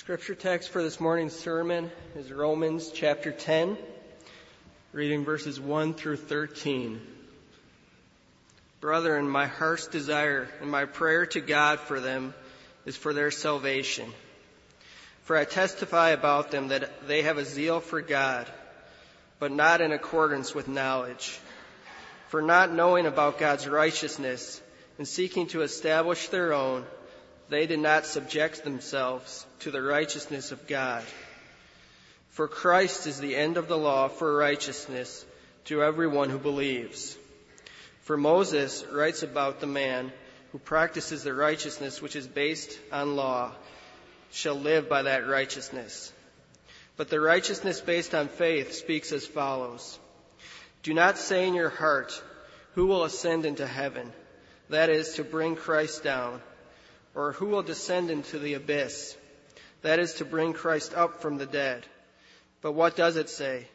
Scripture text for this morning's sermon is Romans chapter 10, reading verses 1 through 13. Brethren, my heart's desire and my prayer to God for them is for their salvation. For I testify about them that they have a zeal for God, but not in accordance with knowledge. For not knowing about God's righteousness and seeking to establish their own, they did not subject themselves to the righteousness of God. For Christ is the end of the law for righteousness to everyone who believes. For Moses writes about the man who practices the righteousness which is based on law shall live by that righteousness. But the righteousness based on faith speaks as follows. Do not say in your heart, who will ascend into heaven? That is to bring Christ down or who will descend into the abyss? That is to bring Christ up from the dead. But what does it say?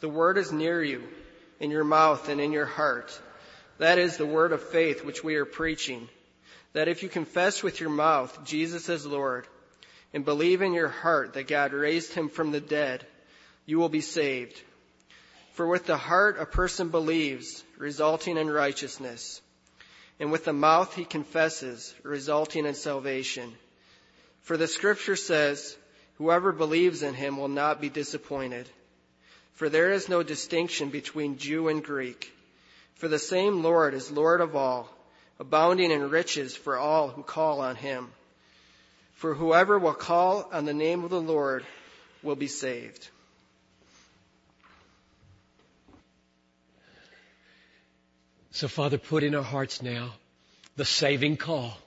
The word is near you, in your mouth and in your heart. That is the word of faith which we are preaching. That if you confess with your mouth Jesus as Lord and believe in your heart that God raised him from the dead, you will be saved. For with the heart a person believes, resulting in righteousness and with the mouth he confesses, resulting in salvation. For the scripture says, whoever believes in him will not be disappointed. For there is no distinction between Jew and Greek. For the same Lord is Lord of all, abounding in riches for all who call on him. For whoever will call on the name of the Lord will be saved. So, Father, put in our hearts now the saving call.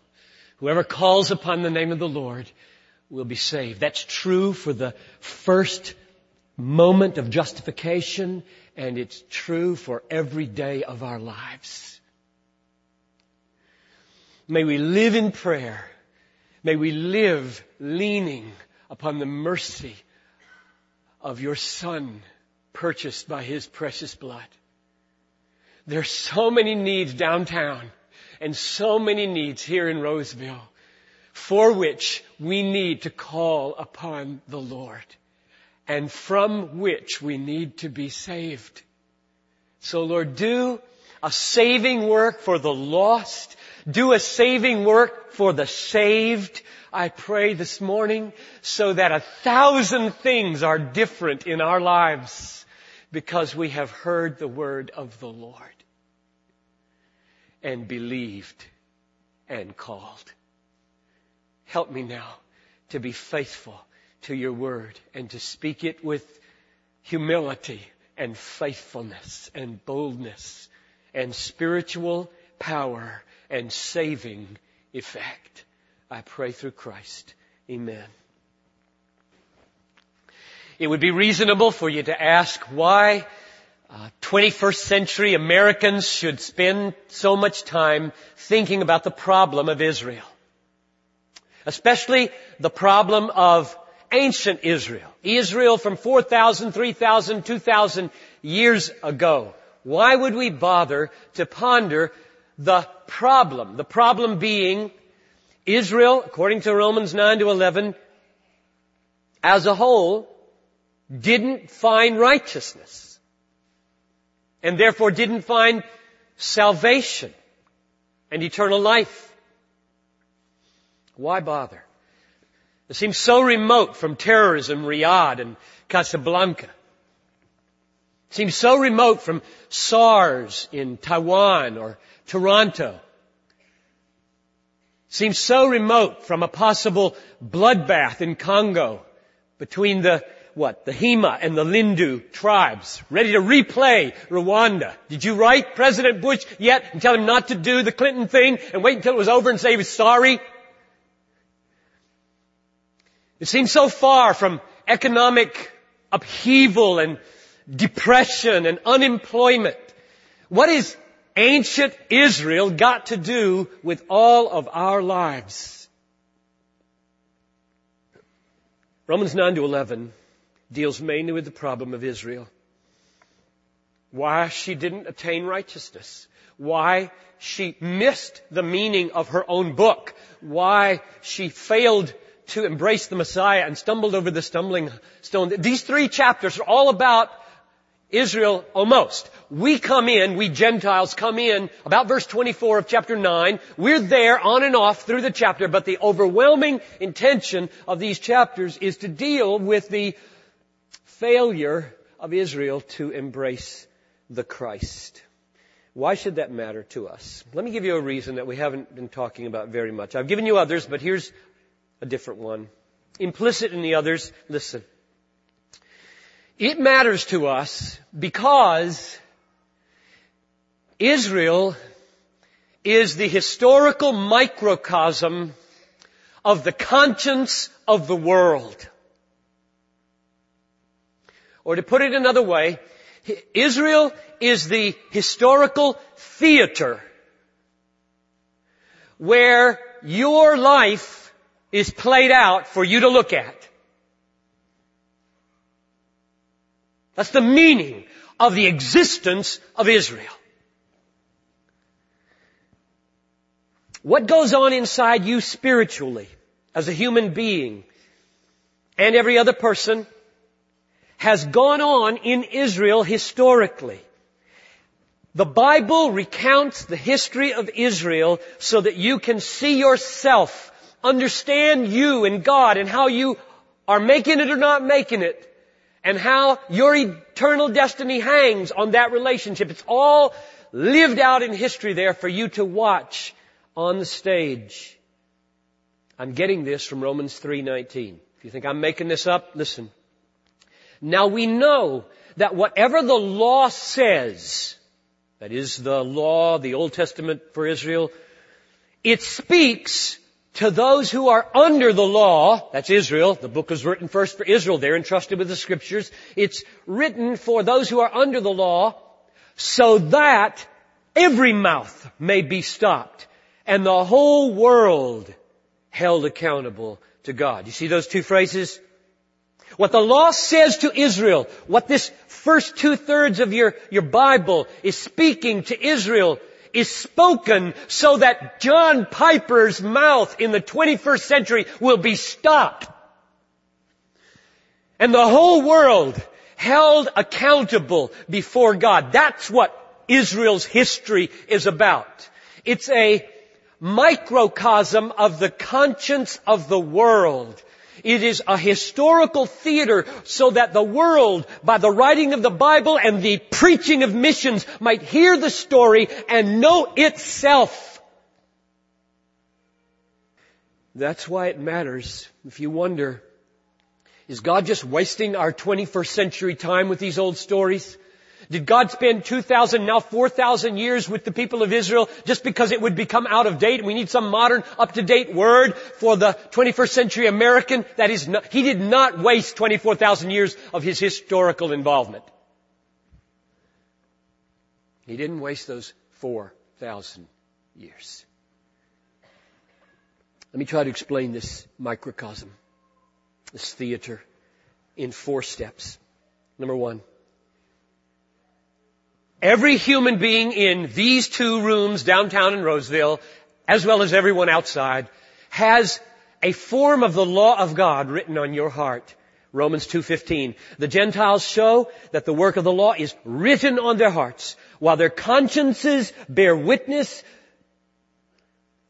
Whoever calls upon the name of the Lord will be saved. That's true for the first moment of justification, and it's true for every day of our lives. May we live in prayer. May we live leaning upon the mercy of your Son purchased by His precious blood. There's so many needs downtown and so many needs here in Roseville for which we need to call upon the Lord and from which we need to be saved. So Lord, do a saving work for the lost. Do a saving work for the saved. I pray this morning so that a thousand things are different in our lives because we have heard the word of the Lord and believed and called. Help me now to be faithful to your word and to speak it with humility and faithfulness and boldness and spiritual power and saving effect. I pray through Christ. Amen. It would be reasonable for you to ask why uh, 21st century Americans should spend so much time thinking about the problem of Israel. Especially the problem of ancient Israel. Israel from 4,000, 3,000, 2,000 years ago. Why would we bother to ponder the problem? The problem being Israel, according to Romans 9 to 11, as a whole, didn't find righteousness and therefore didn't find salvation and eternal life. Why bother? It seems so remote from terrorism, Riyadh and Casablanca. It seems so remote from SARS in Taiwan or Toronto. It seems so remote from a possible bloodbath in Congo between the what? The Hema and the Lendu tribes, ready to replay Rwanda. Did you write President Bush yet and tell him not to do the Clinton thing and wait until it was over and say he was sorry? It seems so far from economic upheaval and depression and unemployment. What is ancient Israel got to do with all of our lives? Romans 9 to 11 deals mainly with the problem of Israel. Why she didn't attain righteousness. Why she missed the meaning of her own book. Why she failed to embrace the Messiah and stumbled over the stumbling stone. These three chapters are all about Israel almost. We come in, we Gentiles come in, about verse 24 of chapter 9. We're there on and off through the chapter, but the overwhelming intention of these chapters is to deal with the failure of Israel to embrace the Christ. Why should that matter to us? Let me give you a reason that we haven't been talking about very much. I've given you others, but here's a different one. Implicit in the others, listen. It matters to us because Israel is the historical microcosm of the conscience of the world. Or to put it another way, Israel is the historical theater where your life is played out for you to look at. That's the meaning of the existence of Israel. What goes on inside you spiritually as a human being and every other person has gone on in Israel historically. The Bible recounts the history of Israel so that you can see yourself, understand you and God and how you are making it or not making it and how your eternal destiny hangs on that relationship. It's all lived out in history there for you to watch on the stage. I'm getting this from Romans 3:19. If you think I'm making this up, listen. Now we know that whatever the law says, that is the law, the Old Testament for Israel, it speaks to those who are under the law, that's Israel, the book was written first for Israel, they're entrusted with the scriptures. It's written for those who are under the law so that every mouth may be stopped and the whole world held accountable to God. You see those two phrases? What the law says to Israel, what this first two thirds of your, your Bible is speaking to Israel is spoken so that John Piper's mouth in the 21st century will be stopped. And the whole world held accountable before God. That's what Israel's history is about. It's a microcosm of the conscience of the world. It is a historical theater so that the world, by the writing of the Bible and the preaching of missions, might hear the story and know itself. That's why it matters. If you wonder, is God just wasting our 21st century time with these old stories? Did God spend 2,000, now 4,000 years with the people of Israel just because it would become out of date we need some modern, up-to-date word for the 21st century American? That is not, He did not waste 24,000 years of His historical involvement. He didn't waste those 4,000 years. Let me try to explain this microcosm, this theater, in four steps. Number one, Every human being in these two rooms downtown in Roseville, as well as everyone outside, has a form of the law of God written on your heart. Romans 2.15. The Gentiles show that the work of the law is written on their hearts, while their consciences bear witness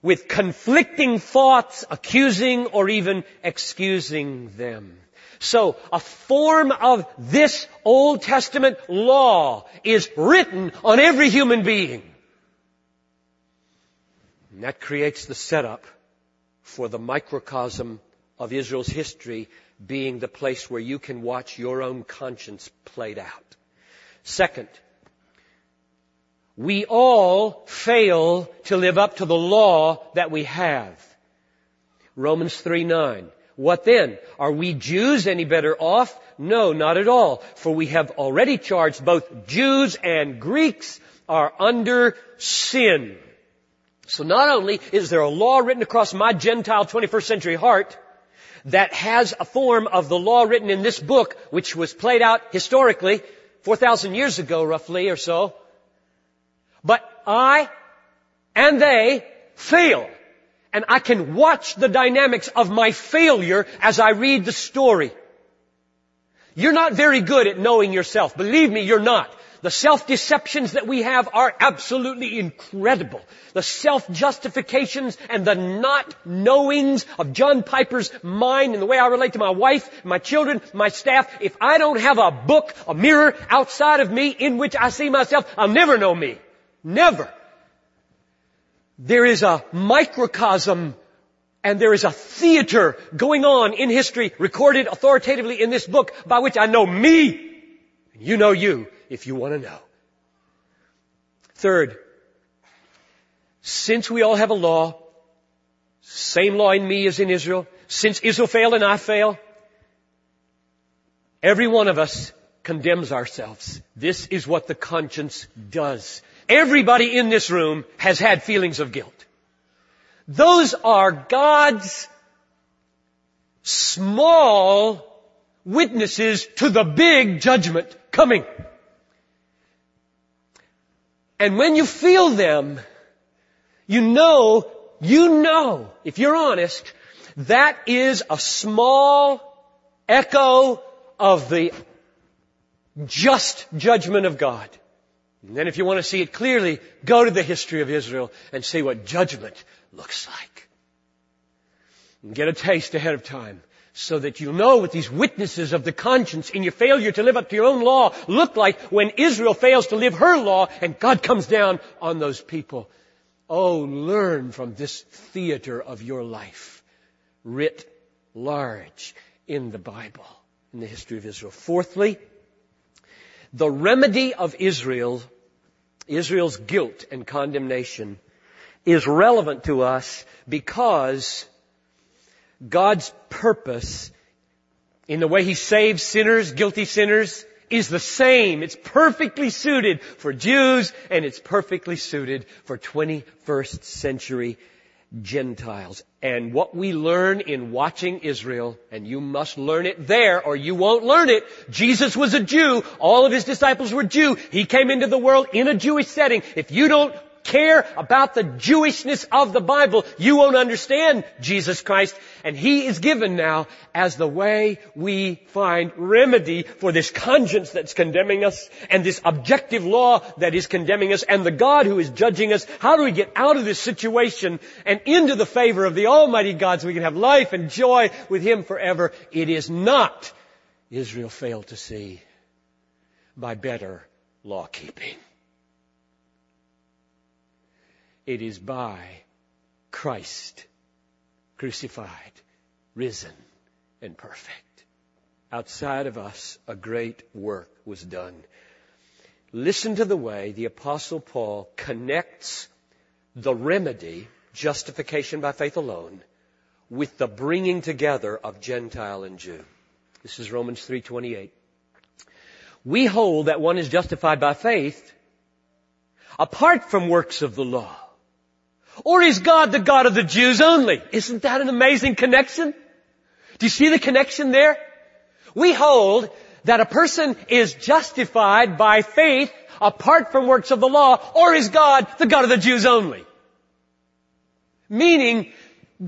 with conflicting thoughts, accusing or even excusing them. So a form of this Old Testament law is written on every human being. And that creates the setup for the microcosm of Israel's history being the place where you can watch your own conscience played out. Second, we all fail to live up to the law that we have. Romans 3 9. What then? Are we Jews any better off? No, not at all. For we have already charged both Jews and Greeks are under sin. So not only is there a law written across my Gentile 21st century heart that has a form of the law written in this book, which was played out historically 4,000 years ago roughly or so, but I and they fail And I can watch the dynamics of my failure as I read the story. You're not very good at knowing yourself. Believe me, you're not. The self-deceptions that we have are absolutely incredible. The self-justifications and the not knowings of John Piper's mind and the way I relate to my wife, my children, my staff. If I don't have a book, a mirror outside of me in which I see myself, I'll never know me. Never. There is a microcosm and there is a theater going on in history recorded authoritatively in this book by which I know me. And you know you if you want to know. Third, since we all have a law, same law in me as in Israel, since Israel failed and I fail, every one of us condemns ourselves. This is what the conscience does. Everybody in this room has had feelings of guilt. Those are God's small witnesses to the big judgment coming. And when you feel them, you know, you know, if you're honest, that is a small echo of the just judgment of God. And then if you want to see it clearly, go to the history of Israel and see what judgment looks like. And get a taste ahead of time so that you'll know what these witnesses of the conscience in your failure to live up to your own law look like when Israel fails to live her law and God comes down on those people. Oh, learn from this theater of your life, writ large in the Bible, in the history of Israel. Fourthly, the remedy of Israel, Israel's guilt and condemnation is relevant to us because God's purpose in the way He saves sinners, guilty sinners, is the same. It's perfectly suited for Jews and it's perfectly suited for 21st century Gentiles. And what we learn in watching Israel, and you must learn it there or you won't learn it. Jesus was a Jew. All of his disciples were Jew. He came into the world in a Jewish setting. If you don't care about the Jewishness of the Bible, you won't understand Jesus Christ. And He is given now as the way we find remedy for this conscience that's condemning us and this objective law that is condemning us and the God who is judging us. How do we get out of this situation and into the favor of the Almighty God so we can have life and joy with Him forever? It is not Israel failed to see by better law keeping. It is by Christ crucified, risen, and perfect. Outside of us, a great work was done. Listen to the way the apostle Paul connects the remedy, justification by faith alone, with the bringing together of Gentile and Jew. This is Romans 3:28. We hold that one is justified by faith apart from works of the law. Or is God the God of the Jews only? Isn't that an amazing connection? Do you see the connection there? We hold that a person is justified by faith apart from works of the law, or is God the God of the Jews only? Meaning,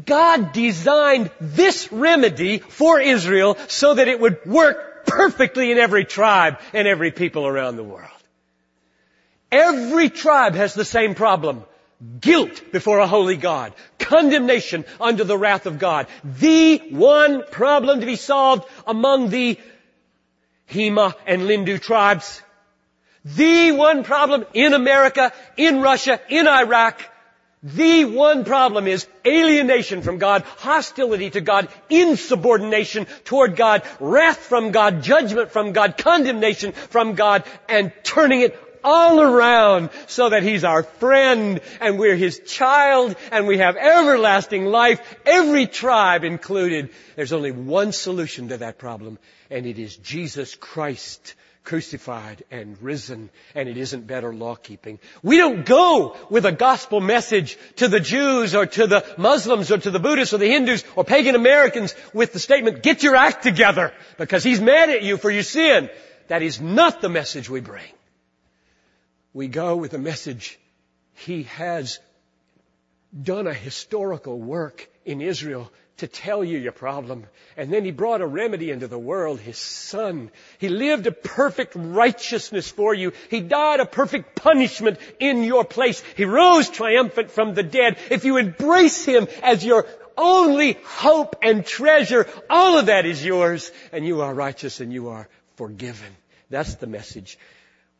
God designed this remedy for Israel so that it would work perfectly in every tribe and every people around the world. Every tribe has the same problem guilt before a holy God, condemnation under the wrath of God. The one problem to be solved among the Hema and Lendu tribes. The one problem in America, in Russia, in Iraq. The one problem is alienation from God, hostility to God, insubordination toward God, wrath from God, judgment from God, condemnation from God, and turning it all around so that He's our friend and we're His child and we have everlasting life, every tribe included. There's only one solution to that problem and it is Jesus Christ crucified and risen, and it isn't better law keeping. We don't go with a gospel message to the Jews or to the Muslims or to the Buddhists or the Hindus or pagan Americans with the statement, get your act together because he's mad at you for your sin. That is not the message we bring we go with a message. He has done a historical work in Israel to tell you your problem. And then he brought a remedy into the world, his son. He lived a perfect righteousness for you. He died a perfect punishment in your place. He rose triumphant from the dead. If you embrace him as your only hope and treasure, all of that is yours and you are righteous and you are forgiven. That's the message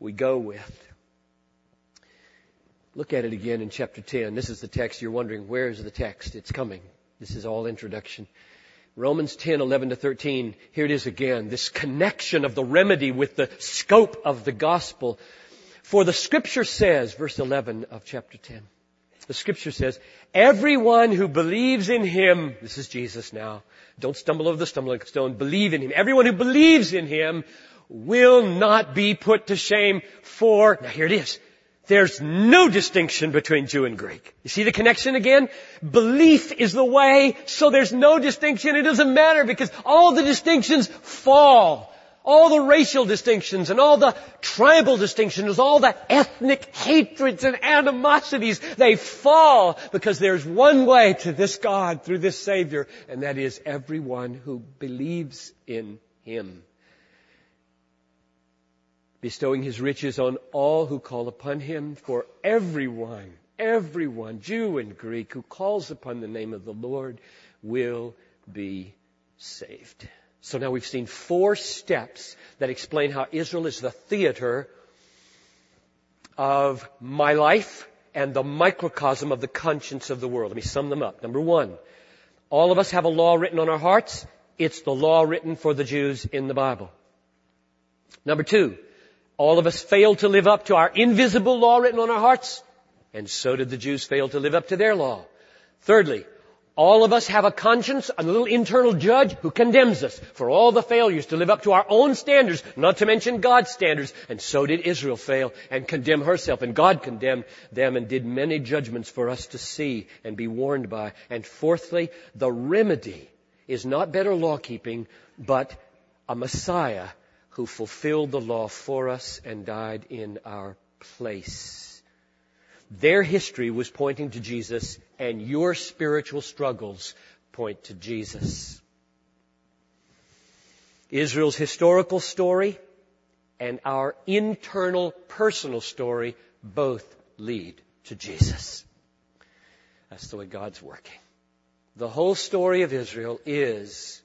we go with. Look at it again in chapter 10. This is the text. You're wondering, where is the text? It's coming. This is all introduction. Romans 10, 11 to 13. Here it is again. This connection of the remedy with the scope of the gospel. For the scripture says, verse 11 of chapter 10. The scripture says, everyone who believes in him, this is Jesus now, don't stumble over the stumbling stone, believe in him. Everyone who believes in him will not be put to shame for, now here it is, there's no distinction between Jew and Greek. You see the connection again? Belief is the way, so there's no distinction. It doesn't matter because all the distinctions fall. All the racial distinctions and all the tribal distinctions, all the ethnic hatreds and animosities, they fall because there's one way to this God through this Savior, and that is everyone who believes in Him bestowing his riches on all who call upon him, for everyone, everyone, Jew and Greek, who calls upon the name of the Lord will be saved. So now we've seen four steps that explain how Israel is the theater of my life and the microcosm of the conscience of the world. Let me sum them up. Number one, all of us have a law written on our hearts. It's the law written for the Jews in the Bible. Number two, all of us failed to live up to our invisible law written on our hearts, and so did the Jews fail to live up to their law. Thirdly, all of us have a conscience, a little internal judge who condemns us for all the failures to live up to our own standards, not to mention God's standards. And so did Israel fail and condemn herself. And God condemned them and did many judgments for us to see and be warned by. And fourthly, the remedy is not better law keeping, but a Messiah who fulfilled the law for us and died in our place. Their history was pointing to Jesus, and your spiritual struggles point to Jesus. Israel's historical story and our internal personal story both lead to Jesus. That's the way God's working. The whole story of Israel is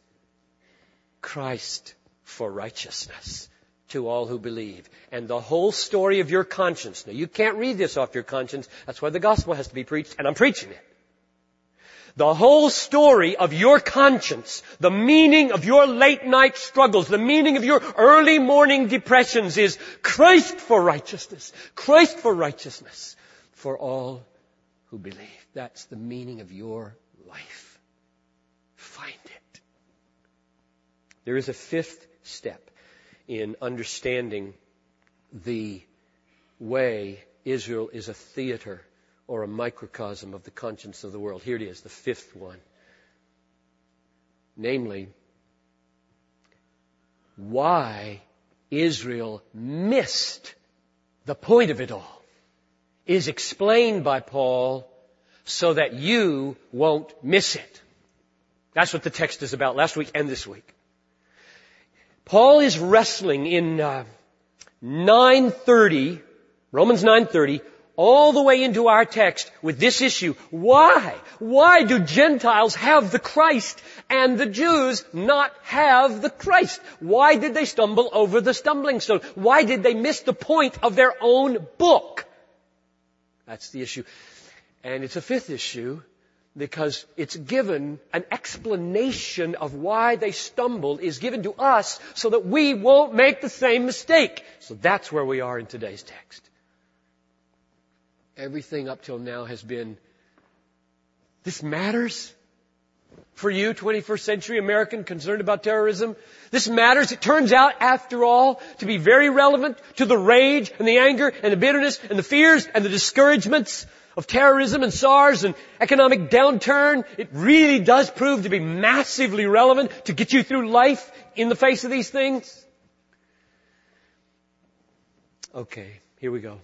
Christ for righteousness to all who believe. And the whole story of your conscience. Now you can't read this off your conscience. That's why the gospel has to be preached, and I'm preaching it. The whole story of your conscience, the meaning of your late night struggles, the meaning of your early morning depressions is Christ for righteousness. Christ for righteousness for all who believe. That's the meaning of your life. Find it. There is a fifth step in understanding the way Israel is a theater or a microcosm of the conscience of the world. Here it is, the fifth one. Namely, why Israel missed the point of it all is explained by Paul so that you won't miss it. That's what the text is about last week and this week. Paul is wrestling in uh, 930, Romans 930, all the way into our text with this issue. Why? Why do Gentiles have the Christ and the Jews not have the Christ? Why did they stumble over the stumbling stone? Why did they miss the point of their own book? That's the issue. And it's a fifth issue because it's given, an explanation of why they stumbled is given to us so that we won't make the same mistake. So that's where we are in today's text. Everything up till now has been, this matters? For you, 21st century American concerned about terrorism? This matters. It turns out, after all, to be very relevant to the rage and the anger and the bitterness and the fears and the discouragements of terrorism and SARS and economic downturn, it really does prove to be massively relevant to get you through life in the face of these things? Okay, here we go.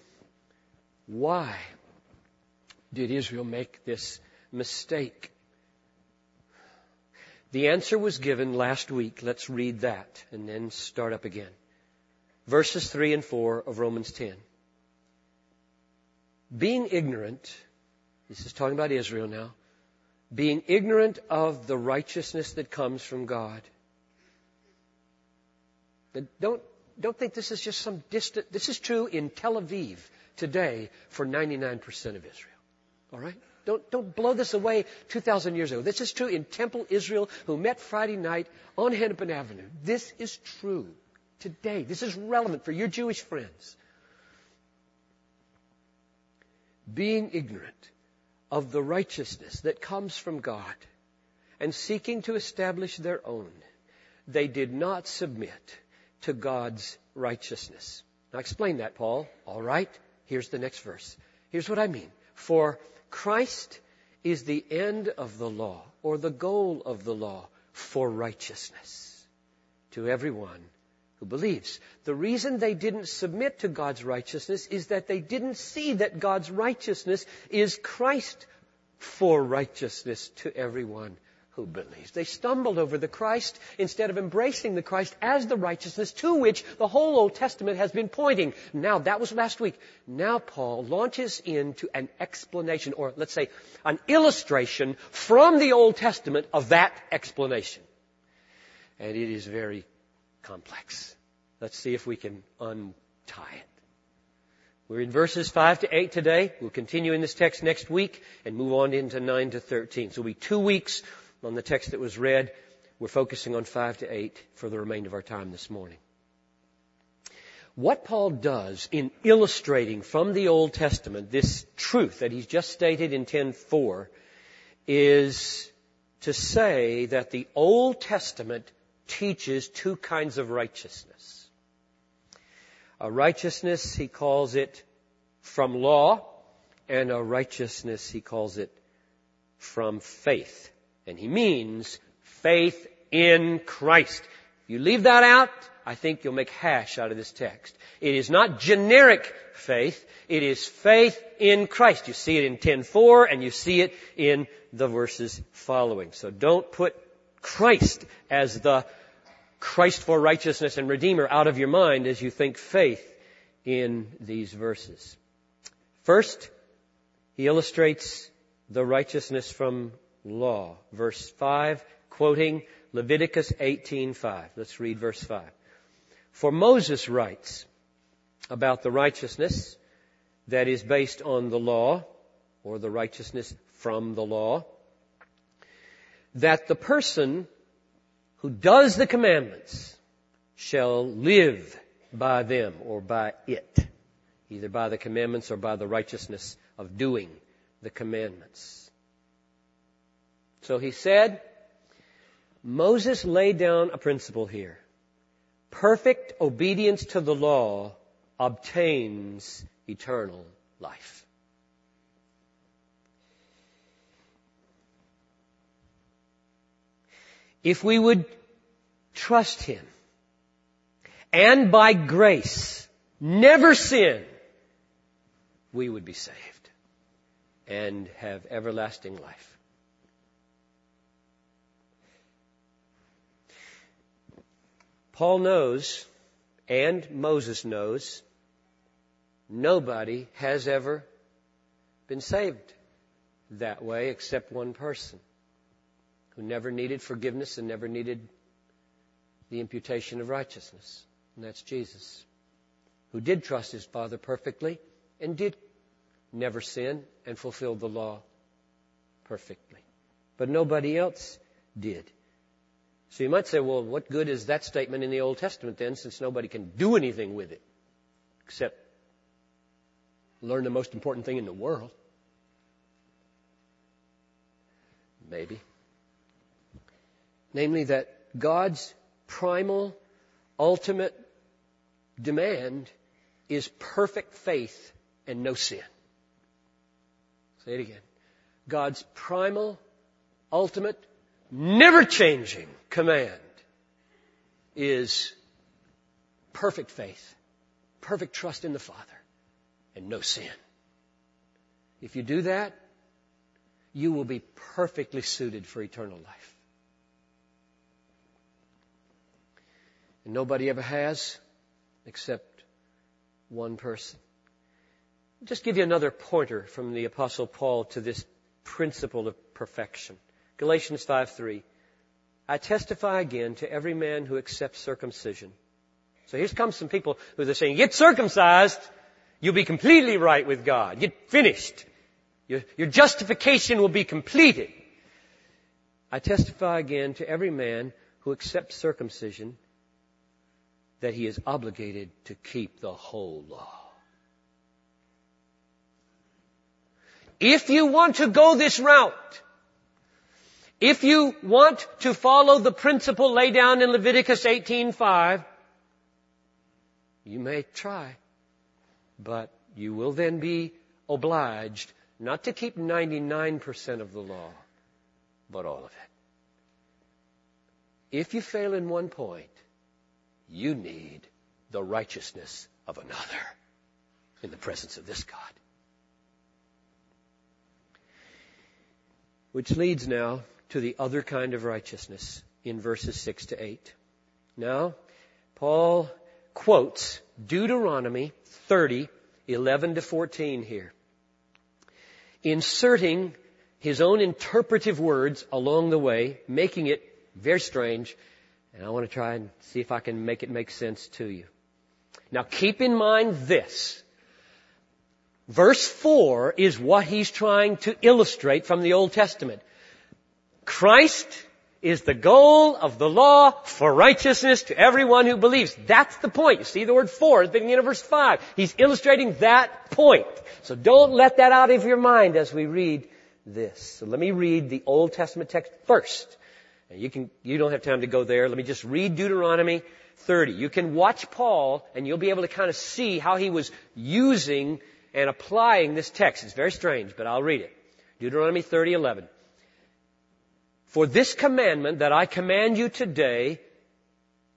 Why? did Israel make this mistake? The answer was given last week. Let's read that and then start up again. Verses 3 and 4 of Romans 10. Being ignorant, this is talking about Israel now, being ignorant of the righteousness that comes from God. Don't, don't think this is just some distant, this is true in Tel Aviv today for 99% of Israel. Alright? Don't, don't blow this away 2,000 years ago. This is true in Temple Israel who met Friday night on Hennepin Avenue. This is true today. This is relevant for your Jewish friends. Being ignorant of the righteousness that comes from God and seeking to establish their own, they did not submit to God's righteousness. Now explain that, Paul. All right. Here's the next verse. Here's what I mean. For Christ is the end of the law, or the goal of the law, for righteousness to everyone who believes. The reason they didn't submit to God's righteousness is that they didn't see that God's righteousness is Christ for righteousness to everyone who believes. They stumbled over the Christ instead of embracing the Christ as the righteousness to which the whole Old Testament has been pointing. Now, that was last week. Now Paul launches into an explanation, or let's say an illustration from the Old Testament of that explanation. And it is very complex. Let's see if we can untie it. We're in verses 5 to 8 today. We'll continue in this text next week and move on into 9 to 13. So it'll be two weeks on the text that was read. We're focusing on 5 to 8 for the remainder of our time this morning. What Paul does in illustrating from the Old Testament this truth that he's just stated in 10.4 is to say that the Old Testament teaches two kinds of righteousness. A righteousness, he calls it from law, and a righteousness, he calls it from faith. And he means faith in Christ. If you leave that out, I think you'll make hash out of this text. It is not generic faith. It is faith in Christ. You see it in 10.4 and you see it in the verses following. So don't put Christ as the Christ for righteousness and Redeemer out of your mind as you think faith in these verses. First, he illustrates the righteousness from law. Verse 5, quoting Leviticus 18:5. Let's read verse 5. For Moses writes about the righteousness that is based on the law, or the righteousness from the law, that the person who does the commandments shall live by them or by it, either by the commandments or by the righteousness of doing the commandments. So he said, Moses laid down a principle here. Perfect obedience to the law obtains eternal life. If we would trust Him and by grace never sin, we would be saved and have everlasting life. Paul knows, and Moses knows, nobody has ever been saved that way except one person who never needed forgiveness and never needed the imputation of righteousness. And that's Jesus, who did trust his Father perfectly and did never sin and fulfilled the law perfectly. But nobody else did. So you might say, well, what good is that statement in the Old Testament then, since nobody can do anything with it except learn the most important thing in the world? Maybe. Namely, that God's primal, ultimate demand is perfect faith and no sin. Say it again. God's primal, ultimate, never changing command is perfect faith, perfect trust in the Father, and no sin. If you do that, you will be perfectly suited for eternal life. And nobody ever has except one person. I'll just give you another pointer from the apostle Paul to this principle of perfection. Galatians 5:3. I testify again to every man who accepts circumcision. So here comes some people who are saying, get circumcised, you'll be completely right with God. Get finished. Your, your justification will be completed. I testify again to every man who accepts circumcision that he is obligated to keep the whole law. If you want to go this route, if you want to follow the principle laid down in Leviticus 18:5, you may try, but you will then be obliged not to keep 99% of the law, but all of it. If you fail in one point, you need the righteousness of another in the presence of this God. Which leads now to the other kind of righteousness in verses 6 to 8. Now, Paul quotes Deuteronomy 30, 11 to 14 here, inserting his own interpretive words along the way, making it very strange, and I want to try and see if I can make it make sense to you. Now keep in mind this. Verse 4 is what he's trying to illustrate from the Old Testament. Christ is the goal of the law for righteousness to everyone who believes. That's the point. You see the word for at the beginning of verse 5. He's illustrating that point. So don't let that out of your mind as we read this. So let me read the Old Testament text first. You can, you don't have time to go there. Let me just read Deuteronomy 30. You can watch Paul and you'll be able to kind of see how he was using and applying this text. It's very strange, but I'll read it. Deuteronomy 30, 11. For this commandment that I command you today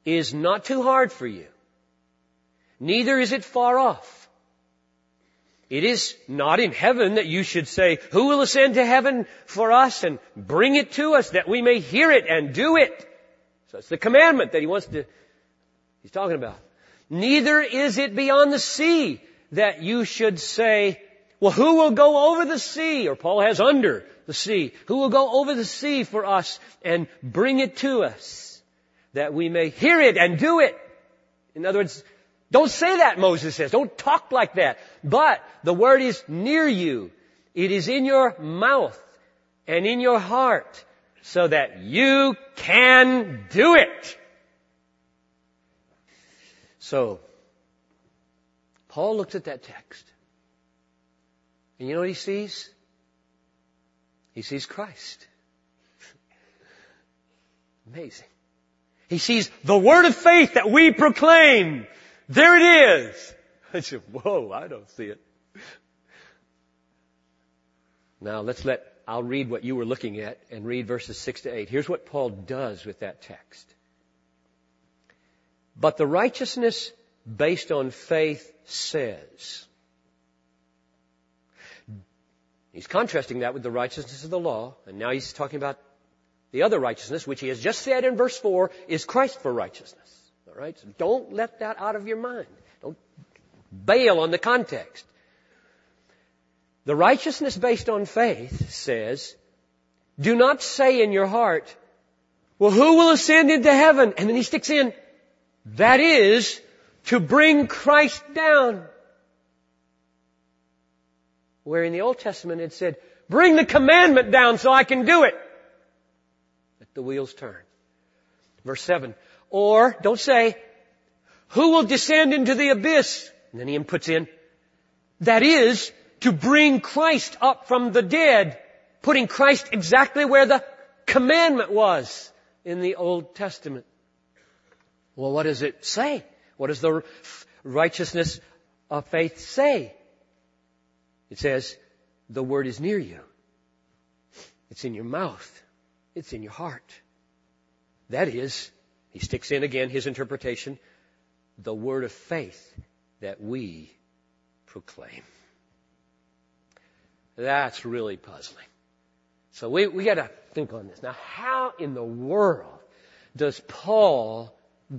is not too hard for you. Neither is it far off. It is not in heaven that you should say, who will ascend to heaven for us and bring it to us that we may hear it and do it? So it's the commandment that he wants to, he's talking about. Neither is it beyond the sea that you should say, well, who will go over the sea? Or Paul has under the sea. Who will go over the sea for us and bring it to us that we may hear it and do it? In other words, don't say that, Moses says. Don't talk like that. But the word is near you. It is in your mouth and in your heart so that you can do it. So, Paul looks at that text and you know what he sees? He sees Christ. Amazing. He sees the word of faith that we proclaim. There it is. I said, whoa, I don't see it. Now let's let, I'll read what you were looking at and read verses 6 to 8. Here's what Paul does with that text. But the righteousness based on faith says, He's contrasting that with the righteousness of the law, and now he's talking about the other righteousness, which he has just said in verse 4 is Christ for righteousness. Alright? So don't let that out of your mind. Don't bail on the context. The righteousness based on faith says, do not say in your heart, well, who will ascend into heaven? And then he sticks in, that is to bring Christ down. Where in the Old Testament it said, bring the commandment down so I can do it. Let the wheels turn. Verse 7. Or, don't say, who will descend into the abyss? And then he puts in, that is, to bring Christ up from the dead, putting Christ exactly where the commandment was in the Old Testament. Well, what does it say? What does the righteousness of faith say? It says, the word is near you. It's in your mouth. It's in your heart. That is, he sticks in again his interpretation, the word of faith that we proclaim. That's really puzzling. So we, we gotta think on this. Now how in the world does Paul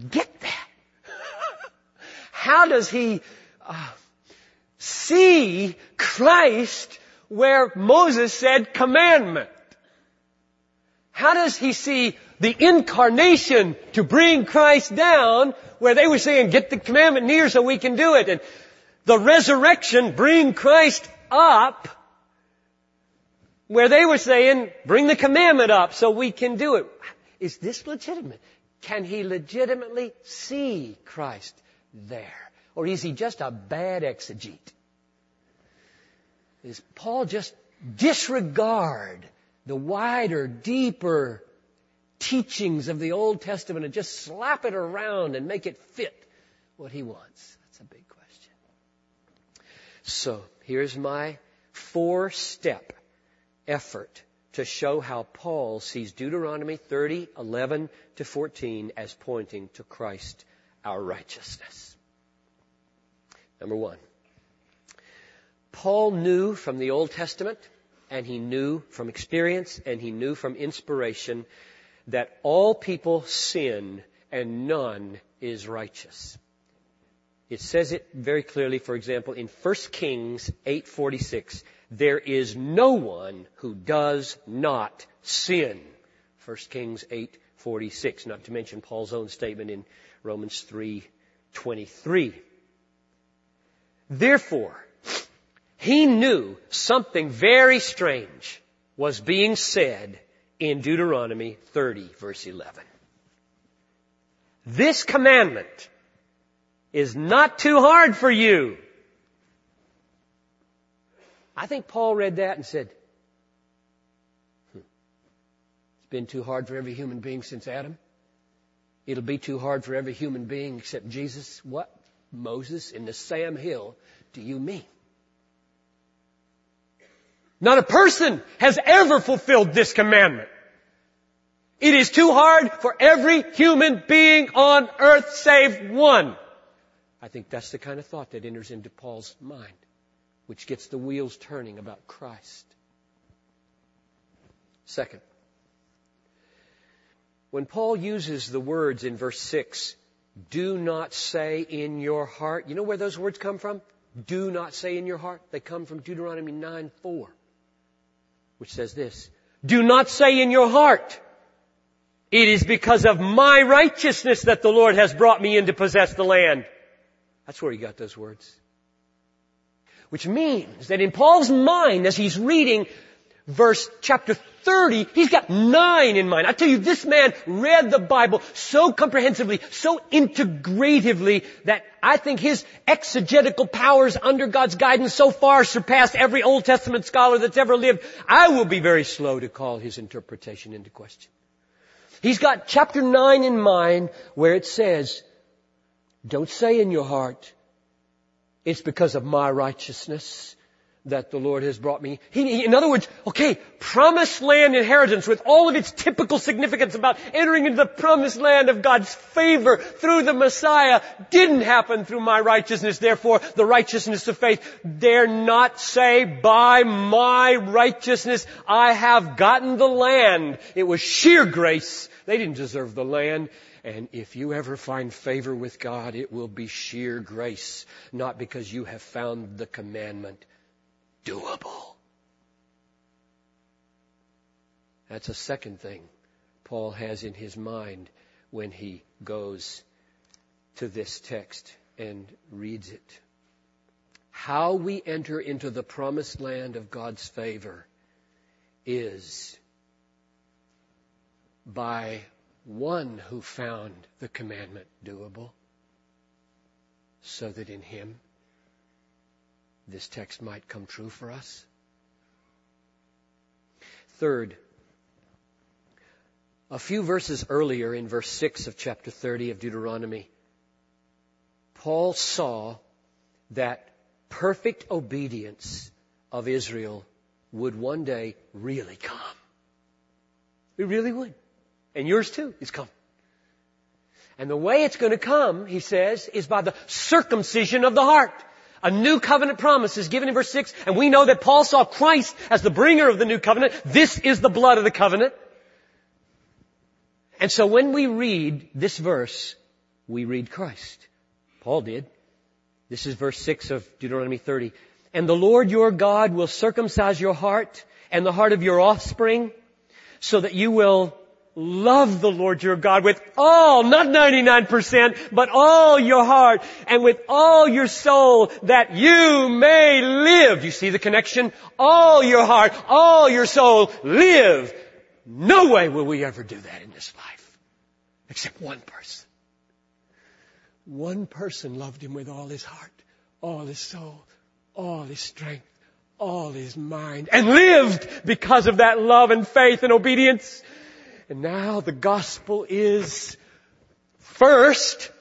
get that? how does he uh, see Christ where Moses said commandment? How does he see the incarnation to bring Christ down where they were saying get the commandment near so we can do it and the resurrection bring Christ up where they were saying bring the commandment up so we can do it. Is this legitimate? Can he legitimately see Christ there? Or is he just a bad exegete? Is Paul just disregard the wider, deeper teachings of the Old Testament and just slap it around and make it fit what he wants? That's a big question. So, here's my four step effort to show how Paul sees Deuteronomy 30, 11 to 14 as pointing to Christ, our righteousness. Number one. Paul knew from the Old Testament and he knew from experience and he knew from inspiration that all people sin and none is righteous. It says it very clearly, for example, in 1 Kings 8:46, there is no one who does not sin. 1 Kings 8:46, not to mention Paul's own statement in Romans 3:23. Therefore, he knew something very strange was being said in Deuteronomy 30 verse 11. This commandment is not too hard for you. I think Paul read that and said, hmm, it's been too hard for every human being since Adam. It'll be too hard for every human being except Jesus. What, Moses, in the Sam Hill, do you mean? Not a person has ever fulfilled this commandment. It is too hard for every human being on earth save one. I think that's the kind of thought that enters into Paul's mind, which gets the wheels turning about Christ. Second, when Paul uses the words in verse 6, do not say in your heart, you know where those words come from? Do not say in your heart. They come from Deuteronomy 9 4 which says this, do not say in your heart, it is because of my righteousness that the Lord has brought me in to possess the land. That's where he got those words. Which means that in Paul's mind, as he's reading verse chapter 30, he's got nine in mind. I tell you, this man read the Bible so comprehensively, so integratively, that I think his exegetical powers under God's guidance so far surpass every Old Testament scholar that's ever lived. I will be very slow to call his interpretation into question. He's got chapter 9 in mind where it says, don't say in your heart, it's because of my righteousness that the Lord has brought me. He, in other words, okay, promised land inheritance with all of its typical significance about entering into the promised land of God's favor through the Messiah didn't happen through my righteousness. Therefore, the righteousness of faith dare not say by my righteousness I have gotten the land. It was sheer grace. They didn't deserve the land. And if you ever find favor with God, it will be sheer grace, not because you have found the commandment doable. That's a second thing Paul has in his mind when he goes to this text and reads it. How we enter into the promised land of God's favor is by one who found the commandment doable, so that in him this text might come true for us. Third, a few verses earlier in verse 6 of chapter 30 of Deuteronomy, Paul saw that perfect obedience of Israel would one day really come. It really would. And yours too is coming. And the way it's going to come, he says, is by the circumcision of the heart A new covenant promise is given in verse 6, and we know that Paul saw Christ as the bringer of the new covenant. This is the blood of the covenant. And so when we read this verse, we read Christ. Paul did. This is verse 6 of Deuteronomy 30. And the Lord your God will circumcise your heart and the heart of your offspring so that you will love the Lord your God with all, not 99%, but all your heart and with all your soul that you may live. You see the connection? All your heart, all your soul, live. No way will we ever do that in this life. Except one person. One person loved him with all his heart, all his soul, all his strength, all his mind, and lived because of that love and faith and obedience. And now the gospel is first,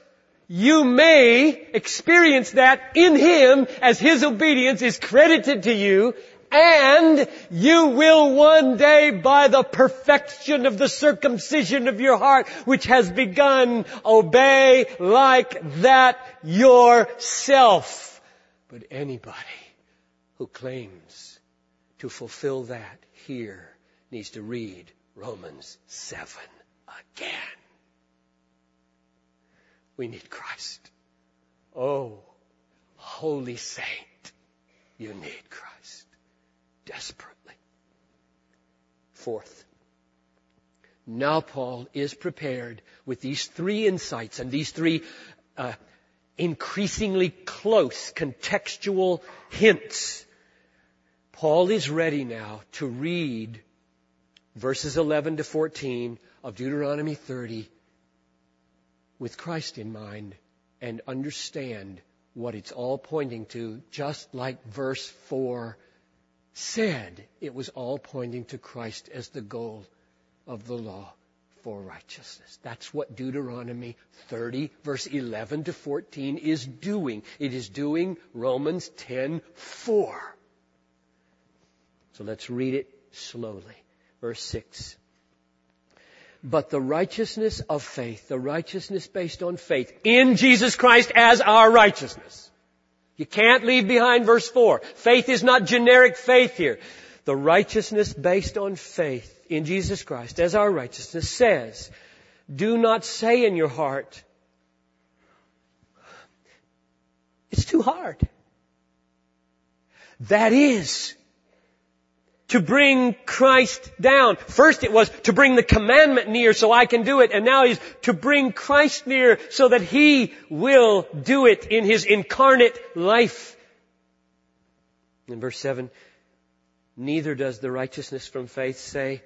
you may experience that in Him as His obedience is credited to you and you will one day by the perfection of the circumcision of your heart which has begun obey like that yourself. But anybody who claims to fulfill that here needs to read Romans 7 again. We need Christ. Oh, holy saint, you need Christ desperately. Fourth, now Paul is prepared with these three insights and these three uh, increasingly close contextual hints. Paul is ready now to read verses 11 to 14 of Deuteronomy 30 with Christ in mind and understand what it's all pointing to, just like verse 4 said it was all pointing to Christ as the goal of the law for righteousness. That's what Deuteronomy 30 verse 11 to 14 is doing. It is doing Romans 10 4. So let's read it slowly. Verse 6. But the righteousness of faith, the righteousness based on faith in Jesus Christ as our righteousness. You can't leave behind verse 4. Faith is not generic faith here. The righteousness based on faith in Jesus Christ as our righteousness says, do not say in your heart, it's too hard. That is to bring Christ down. First it was to bring the commandment near so I can do it, and now he's to bring Christ near so that he will do it in his incarnate life. In verse 7, neither does the righteousness from faith say,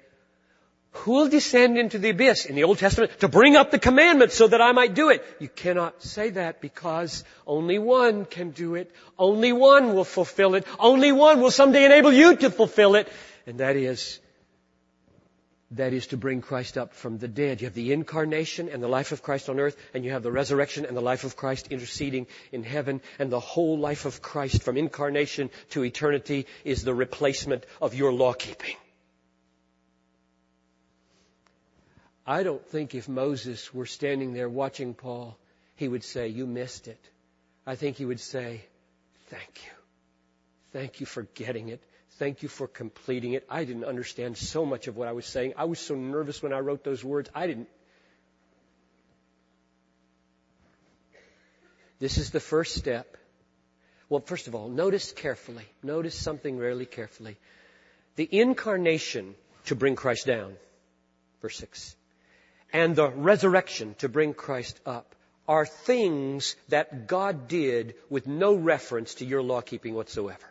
who will descend into the abyss in the Old Testament to bring up the commandment so that I might do it? You cannot say that because only one can do it. Only one will fulfill it. Only one will someday enable you to fulfill it. And that is, that is to bring Christ up from the dead. You have the incarnation and the life of Christ on earth, and you have the resurrection and the life of Christ interceding in heaven, and the whole life of Christ from incarnation to eternity is the replacement of your law keeping. I don't think if Moses were standing there watching Paul, he would say, You missed it. I think he would say, Thank you. Thank you for getting it. Thank you for completing it. I didn't understand so much of what I was saying. I was so nervous when I wrote those words. I didn't. This is the first step. Well, first of all, notice carefully. Notice something really carefully. The incarnation to bring Christ down. Verse 6 and the resurrection to bring Christ up are things that God did with no reference to your law keeping whatsoever.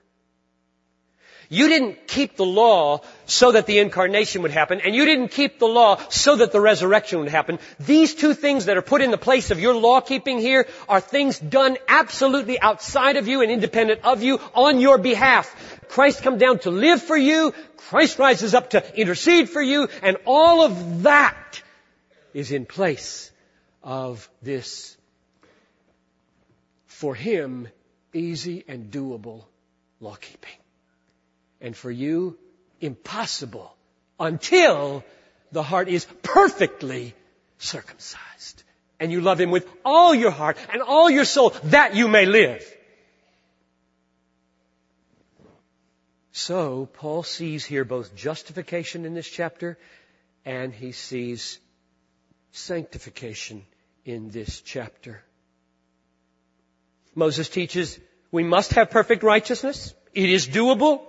You didn't keep the law so that the incarnation would happen, and you didn't keep the law so that the resurrection would happen. These two things that are put in the place of your law keeping here are things done absolutely outside of you and independent of you on your behalf. Christ come down to live for you, Christ rises up to intercede for you, and all of that is in place of this, for him, easy and doable law keeping. And for you, impossible until the heart is perfectly circumcised. And you love him with all your heart and all your soul that you may live. So, Paul sees here both justification in this chapter and he sees sanctification in this chapter. Moses teaches we must have perfect righteousness. It is doable,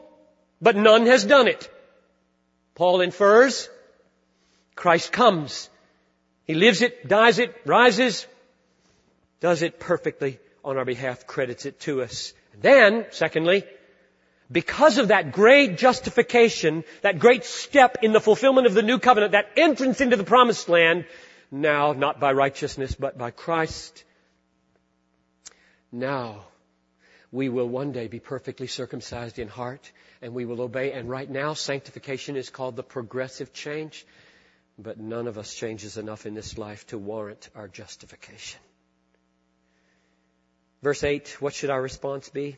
but none has done it. Paul infers Christ comes. He lives it, dies it, rises, does it perfectly on our behalf, credits it to us. And then, secondly, because of that great justification, that great step in the fulfillment of the new covenant, that entrance into the promised land, now not by righteousness but by Christ, now we will one day be perfectly circumcised in heart and we will obey. And right now, sanctification is called the progressive change, but none of us changes enough in this life to warrant our justification. Verse 8, what should our response be?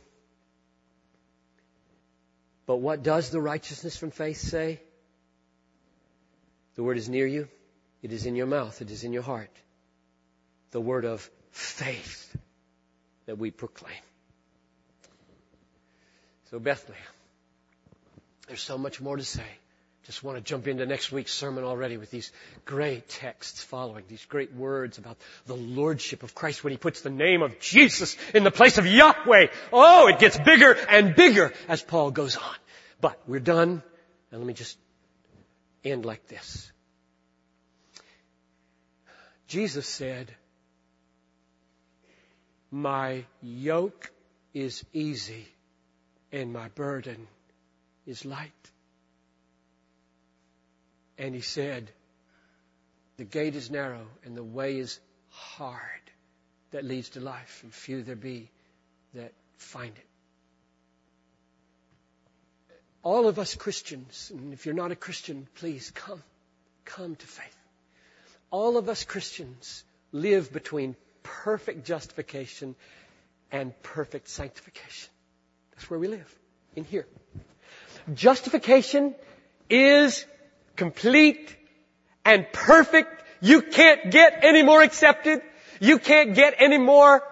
But what does the righteousness from faith say? The word is near you. It is in your mouth. It is in your heart. The word of faith that we proclaim. So Bethlehem. There's so much more to say. Just want to jump into next week's sermon already with these great texts following, these great words about the lordship of Christ when he puts the name of Jesus in the place of Yahweh. Oh, it gets bigger and bigger as Paul goes on. But we're done, and let me just end like this. Jesus said, My yoke is easy and my burden is light. And he said, The gate is narrow and the way is hard that leads to life, and few there be that find it. All of us Christians, and if you're not a Christian, please come. Come to faith. All of us Christians live between perfect justification and perfect sanctification. That's where we live. In here. Justification is complete and perfect. You can't get any more accepted. You can't get any more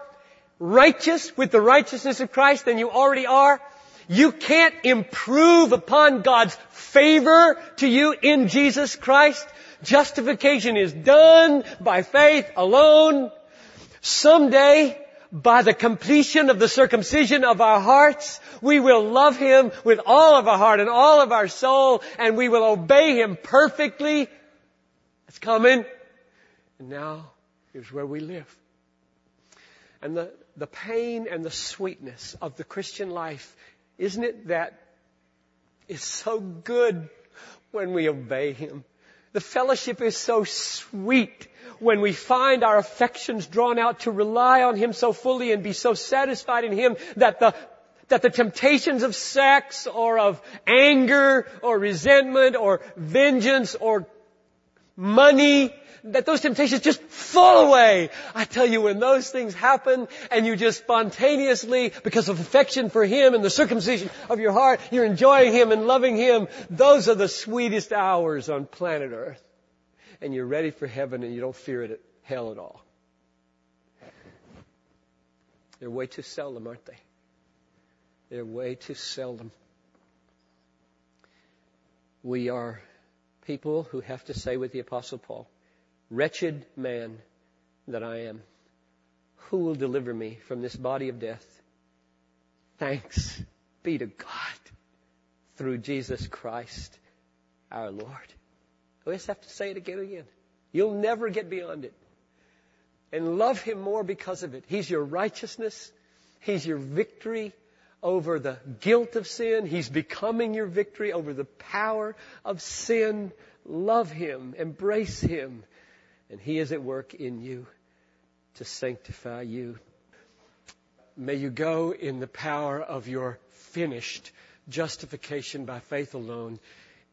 righteous with the righteousness of Christ than you already are. You can't improve upon God's favor to you in Jesus Christ. Justification is done by faith alone. Someday, by the completion of the circumcision of our hearts, we will love Him with all of our heart and all of our soul, and we will obey Him perfectly. It's coming. And now, here's where we live. And the, the pain and the sweetness of the Christian life, isn't it that is so good when we obey Him? The fellowship is so sweet when we find our affections drawn out to rely on Him so fully and be so satisfied in Him that the that the temptations of sex or of anger or resentment or vengeance or money that those temptations just fall away. I tell you, when those things happen and you just spontaneously, because of affection for Him and the circumcision of your heart, you're enjoying Him and loving Him, those are the sweetest hours on planet Earth. And you're ready for heaven and you don't fear it, hell at all. They're way too seldom, aren't they? They're way too seldom. We are people who have to say with the Apostle Paul, Wretched man that I am, who will deliver me from this body of death? Thanks be to God through Jesus Christ our Lord. We just have to say it again and again. You'll never get beyond it. And love Him more because of it. He's your righteousness. He's your victory over the guilt of sin. He's becoming your victory over the power of sin. Love Him. Embrace Him and He is at work in you to sanctify you. May you go in the power of your finished justification by faith alone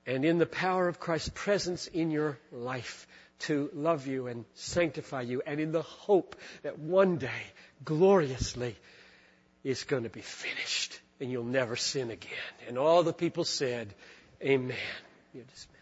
and in the power of Christ's presence in your life to love you and sanctify you and in the hope that one day, gloriously, it's going to be finished and you'll never sin again. And all the people said, Amen. You're dismissed.